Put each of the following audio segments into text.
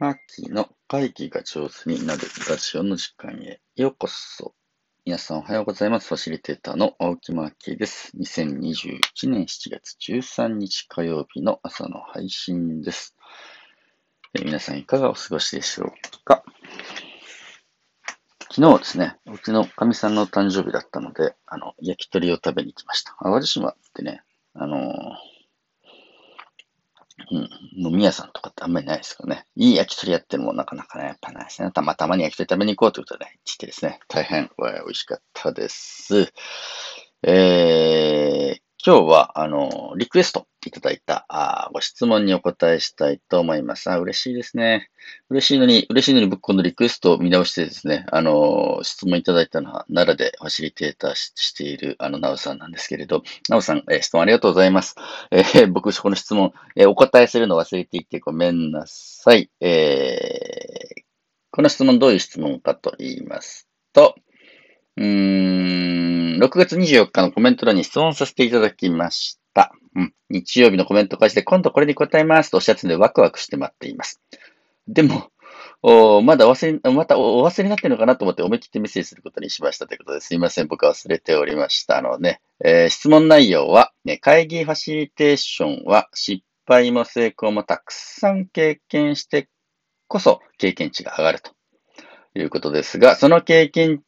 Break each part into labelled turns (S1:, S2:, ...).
S1: マッキーの会議が上手になるラジオの時間へようこそ。皆さんおはようございます。ファシリテーターの青木マーキーです。2021年7月13日火曜日の朝の配信です。え皆さんいかがお過ごしでしょうか？昨日ですね、うちのかみさんの誕生日だったので、あの、焼き鳥を食べに行きました。淡路島ってね、あのーうん。飲み屋さんとかってあんまりないですかね。いい焼き鳥やってるのもなかなかね、やっぱないですね。たまたまに焼き鳥食べに行こうということで、ね、してですね、大変美味しかったです。えー、今日は、あの、リクエストいただいたあご質問にお答えしたいと思います。あ、嬉しいですね。嬉しいのに、嬉しいのに僕今度リクエストを見直してですね、あの、質問いただいたのは奈良でファシリテーターしているあの、なおさんなんですけれど、なおさん、えー、質問ありがとうございます。えー、僕、この質問、えー、お答えするの忘れていてごめんなさい。え、この質問どういう質問かと言いますと、うーん、6月24日のコメント欄に質問させていただきました。うん、日曜日のコメント返して、今度これに答えますとおっしゃってのでワクワクして待っています。でも、おまだお忘れ、またお忘れになってるのかなと思って思い切ってメッセージすることにしましたということですいません。僕は忘れておりましたので、えー、質問内容は、ね、会議ファシリテーションは失敗も成功もたくさん経験してこそ経験値が上がるということですが、その経験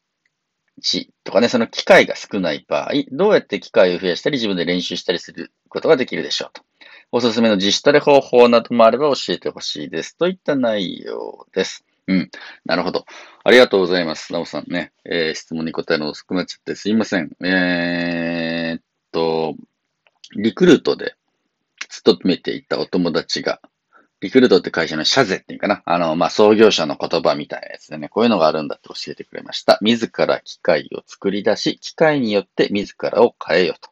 S1: 値とかね、その機会が少ない場合、どうやって機会を増やしたり自分で練習したりすることができるでしょうと。おすすめの自主トレ方法などもあれば教えてほしいです。といった内容です。うん。なるほど。ありがとうございます。なおさんね。えー、質問に答えるの遅くなっちゃってすいません。えー、っと、リクルートで勤めていたお友達が、リクルートって会社の社税っていうかな。あの、まあ、創業者の言葉みたいなやつでね、こういうのがあるんだって教えてくれました。自ら機械を作り出し、機械によって自らを変えよと。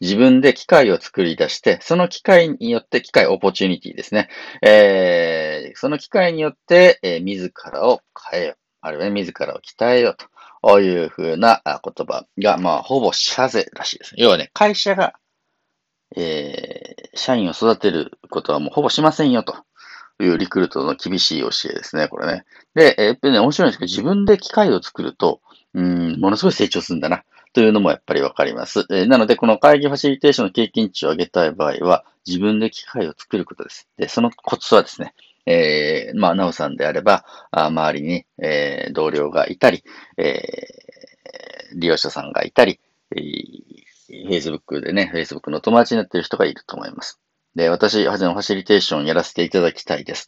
S1: 自分で機械を作り出して、その機械によって、機械オポチュニティですね。えー、その機械によって、えー、自らを変えよ。あるいは自らを鍛えよと。こういうふうな言葉が、まあ、ほぼ社税らしいです。要はね、会社がえー、社員を育てることはもうほぼしませんよというリクルートの厳しい教えですね、これね。で、やっぱりね、面白いんですけど、自分で機械を作ると、うん、ものすごい成長するんだな、というのもやっぱりわかります。えー、なので、この会議ファシリテーションの経験値を上げたい場合は、自分で機械を作ることです。で、そのコツはですね、えー、まあ、なおさんであれば、あ周りに、えー、同僚がいたり、えー、利用者さんがいたり、えー Facebook でね、Facebook の友達になっている人がいると思います。で、私、はじのファシリテーションやらせていただきたいです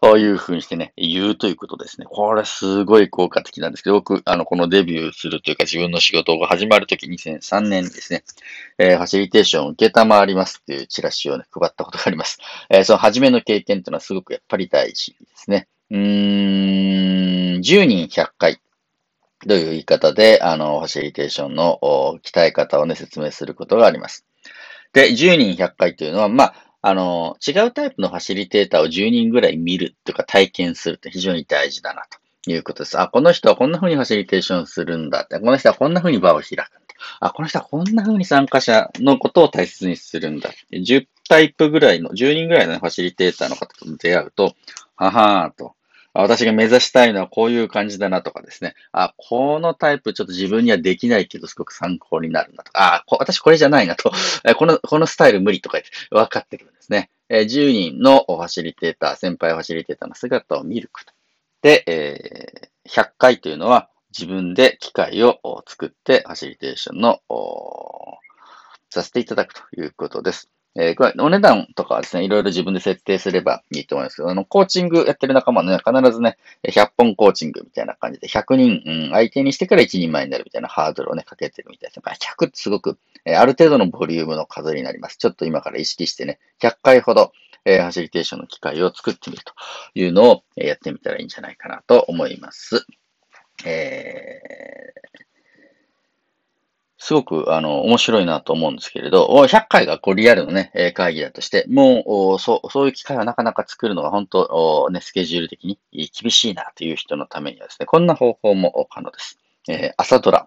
S1: と。いうふうにしてね、言うということですね。これすごい効果的なんですけど、僕、あの、このデビューするというか自分の仕事が始まるとき2003年ですね、えー、ファシリテーションを受けたまわりますっていうチラシをね、配ったことがあります。えー、その初めの経験というのはすごくやっぱり大事ですね。うーん、10人100回という言い方で、あの、ファシリテーションの鍛え方をね、説明することがあります。で、10人100回というのは、まあ、あの、違うタイプのファシリテーターを10人ぐらい見るというか体験するって非常に大事だなということです。あ、この人はこんな風にファシリテーションするんだって、この人はこんな風に場を開く。あ、この人はこんな風に参加者のことを大切にするんだって。10タイプぐらいの、10人ぐらいのファシリテーターの方と出会うと、ははーと、私が目指したいのはこういう感じだなとかですね。あ、このタイプちょっと自分にはできないけどすごく参考になるなとか、あ、私これじゃないなと、この、このスタイル無理とか言って分かってくるんですね。10人のファシリテーター、先輩ファシリテーターの姿を見ること。で、えー、100回というのは自分で機械を作ってファシリテーションのさせていただくということです。えー、お値段とかはですね、いろいろ自分で設定すればいいと思いますけど、あの、コーチングやってる仲間はね、必ずね、100本コーチングみたいな感じで、100人、うん、相手にしてから1人前になるみたいなハードルをね、かけてるみたいです。100ってすごく、えー、ある程度のボリュームの数になります。ちょっと今から意識してね、100回ほど、えー、ファシリテーションの機会を作ってみるというのを、えー、やってみたらいいんじゃないかなと思います。えーすごく、あの、面白いなと思うんですけれど、100回がこうリアルのね、会議だとして、もう、そう、そういう機会はなかなか作るのが本当、ね、スケジュール的に厳しいなという人のためにはですね、こんな方法も可能です。えー、朝ドラ。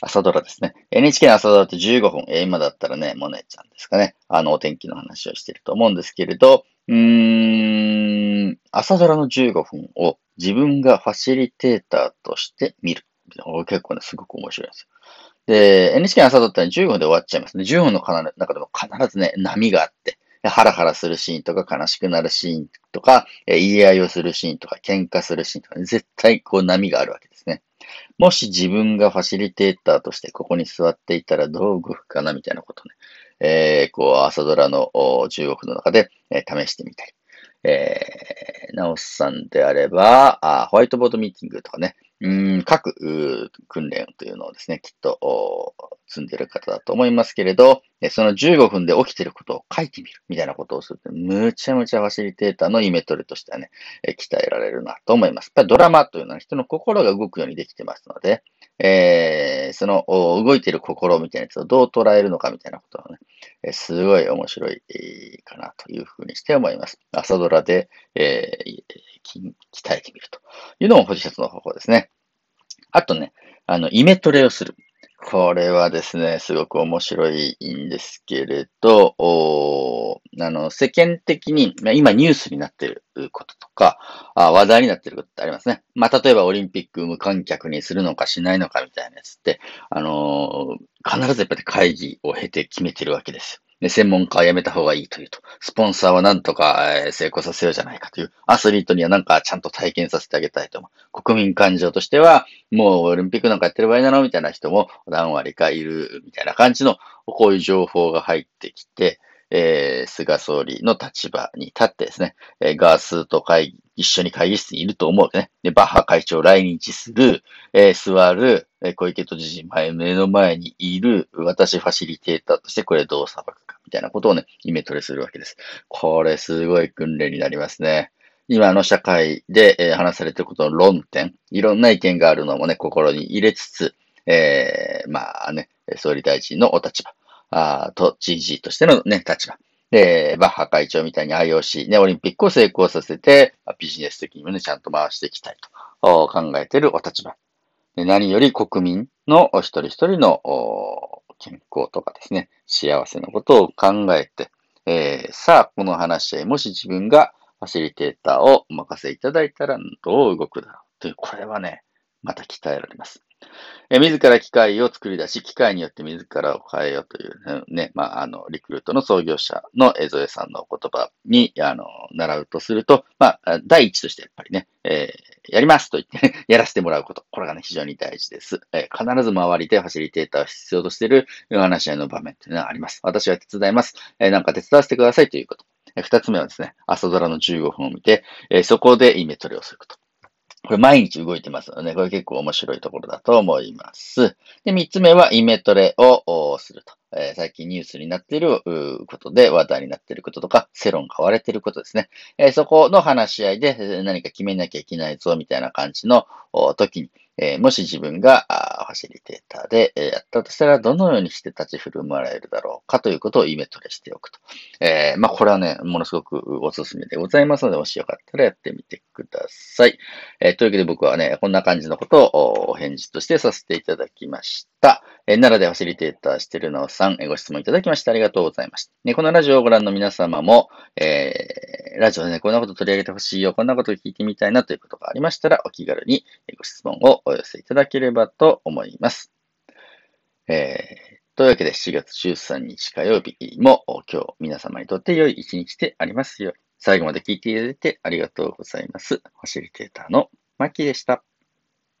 S1: 朝ドラですね。NHK の朝ドラって15分。えー、今だったらね、モネちゃんですかね。あの、お天気の話をしていると思うんですけれど、うーん、朝ドラの15分を自分がファシリテーターとして見る。結構ね、すごく面白いんですよ。で、NHK 朝ドラって15分で終わっちゃいますね。15分の中でも必ずね、波があって、ハラハラするシーンとか、悲しくなるシーンとか、言い合いをするシーンとか、喧嘩するシーンとか、絶対こう波があるわけですね。もし自分がファシリテーターとしてここに座っていたらどう動くかなみたいなことね。えー、こう、朝ドラの15分の中で、え、試してみたり。えー、ナオスさんであれば、あホワイトボードミーティングとかね、うん、各訓練というのをですね、きっと積んでる方だと思いますけれど、その15分で起きていることを書いてみるみたいなことをすると、むちゃむちゃファシリテーターのイメトレとしてはね、鍛えられるなと思います。やっぱりドラマというのは人の心が動くようにできてますので、えー、その動いている心みたいなやつをどう捉えるのかみたいなことはね、すごい面白いかなというふうにして思います。朝ドラで、えー、鍛えてみるというのもポジションの方法ですね。あとね、あの、イメトレをする。これはですね、すごく面白いんですけれど、おあの、世間的に、今ニュースになっていることとか、あ話題になっていることってありますね。まあ、例えばオリンピック無観客にするのかしないのかみたいなやつって、あの、必ずやっぱり会議を経て決めてるわけです。専門家はやめた方がいいというと、スポンサーはなんとか成功させようじゃないかという、アスリートにはなんかちゃんと体験させてあげたいと思う。国民感情としては、もうオリンピックなんかやってる場合なのみたいな人も何割かいるみたいな感じの、こういう情報が入ってきて、えー、菅総理の立場に立ってですね、えー、ガースと会議、一緒に会議室にいると思うわけね。で、バッハ会長来日する、えー、座る、え、小池都知事前、目の前にいる、私ファシリテーターとしてこれどう裁くか、みたいなことをね、イメトレするわけです。これすごい訓練になりますね。今の社会で、え、話されてることの論点、いろんな意見があるのもね、心に入れつつ、えー、まあね、総理大臣のお立場、あと、GG としてのね、立場。で、バッハ会長みたいに IOC ね、オリンピックを成功させて、ビジネス的にもね、ちゃんと回していきたいと考えているお立場。で何より国民の一人一人の健康とかですね、幸せのことを考えて、えー、さあ、この話し合い、もし自分がファシリテーターをお任せいただいたらどう動くだろうという、これはね、また鍛えられます。え自ら機械を作り出し、機械によって自らを変えようというね、まあ、あの、リクルートの創業者の江添さんの言葉に、あの、習うとすると、まあ、第一としてやっぱりね、えー、やりますと言って、ね、やらせてもらうこと。これがね、非常に大事です。えー、必ず周りでファシリテーターを必要としている話し合いの場面というのはあります。私は手伝います。えー、なんか手伝わせてくださいということ。二つ目はですね、朝ドラの15分を見て、えそこでイメトレをすること。これ毎日動いてますので、これ結構面白いところだと思います。で、三つ目はイメトレをすると。えー、最近ニュースになっていることで話題になっていることとか、世論が割れていることですね。えー、そこの話し合いで何か決めなきゃいけないぞみたいな感じの時に、えー、もし自分がファシリテーターでやったとしたら、どのようにして立ち振る舞われるだろうかということをイメトレしておくと。えー、まあ、これはね、ものすごくおすすめでございますので、もしよかったらやってみてください。え、というわけで僕はね、こんな感じのことをお返事としてさせていただきました。えー、奈良でファシリテーターしてるなおさん、ご質問いただきましてありがとうございました。ね、このラジオをご覧の皆様も、え、ラジオでね、こんなこと取り上げてほしいよ、こんなこと聞いてみたいなということがありましたら、お気軽にご質問をお寄せいただければと思います。えー、というわけで7月13日火曜日も今日皆様にとって良い一日でありますよう。最後まで聞いていただいてありがとうございます。ファシリテーターのマッキーでした。